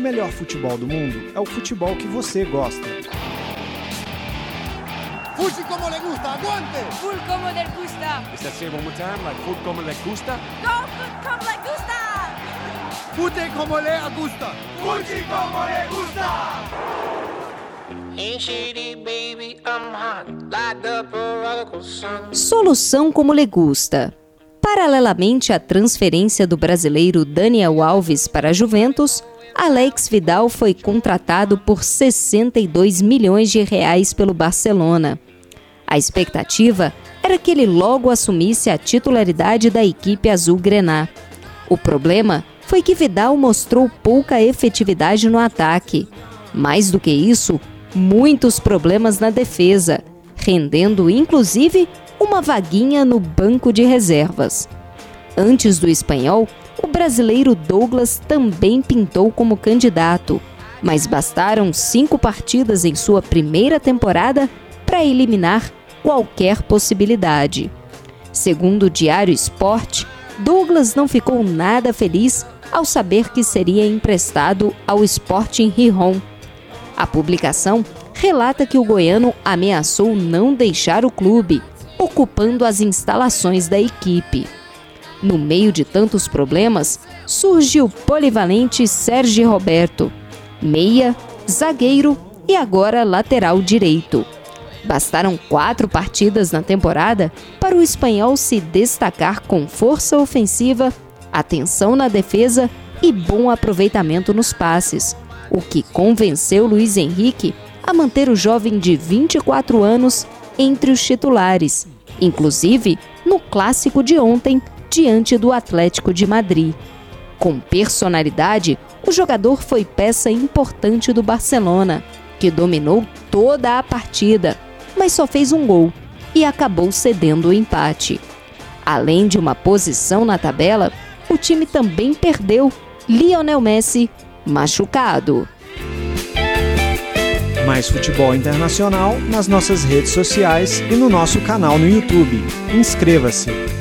o melhor futebol do mundo é o futebol que você gosta. Fuji como le gusta, aguante! Full como le gusta. Is that say one more time? Like food como le gusta? Go food como le gusta. Fute como le gusta! Fuji como le gusta! Solução como le gusta. Paralelamente à transferência do brasileiro Daniel Alves para a Juventus, Alex Vidal foi contratado por 62 milhões de reais pelo Barcelona. A expectativa era que ele logo assumisse a titularidade da equipe azul-grená. O problema foi que Vidal mostrou pouca efetividade no ataque. Mais do que isso, muitos problemas na defesa, rendendo inclusive uma vaguinha no banco de reservas. Antes do espanhol, o brasileiro Douglas também pintou como candidato, mas bastaram cinco partidas em sua primeira temporada para eliminar qualquer possibilidade. Segundo o Diário Esporte, Douglas não ficou nada feliz ao saber que seria emprestado ao Sporting Rijon. A publicação relata que o goiano ameaçou não deixar o clube, ocupando as instalações da equipe. No meio de tantos problemas, surge o polivalente Sérgio Roberto, meia, zagueiro e agora lateral direito. Bastaram quatro partidas na temporada para o espanhol se destacar com força ofensiva, atenção na defesa e bom aproveitamento nos passes, o que convenceu Luiz Henrique a manter o jovem de 24 anos entre os titulares, inclusive no clássico de ontem diante do Atlético de Madrid. Com personalidade, o jogador foi peça importante do Barcelona, que dominou toda a partida, mas só fez um gol e acabou cedendo o empate. Além de uma posição na tabela, o time também perdeu Lionel Messi machucado. Mais futebol internacional nas nossas redes sociais e no nosso canal no YouTube. Inscreva-se!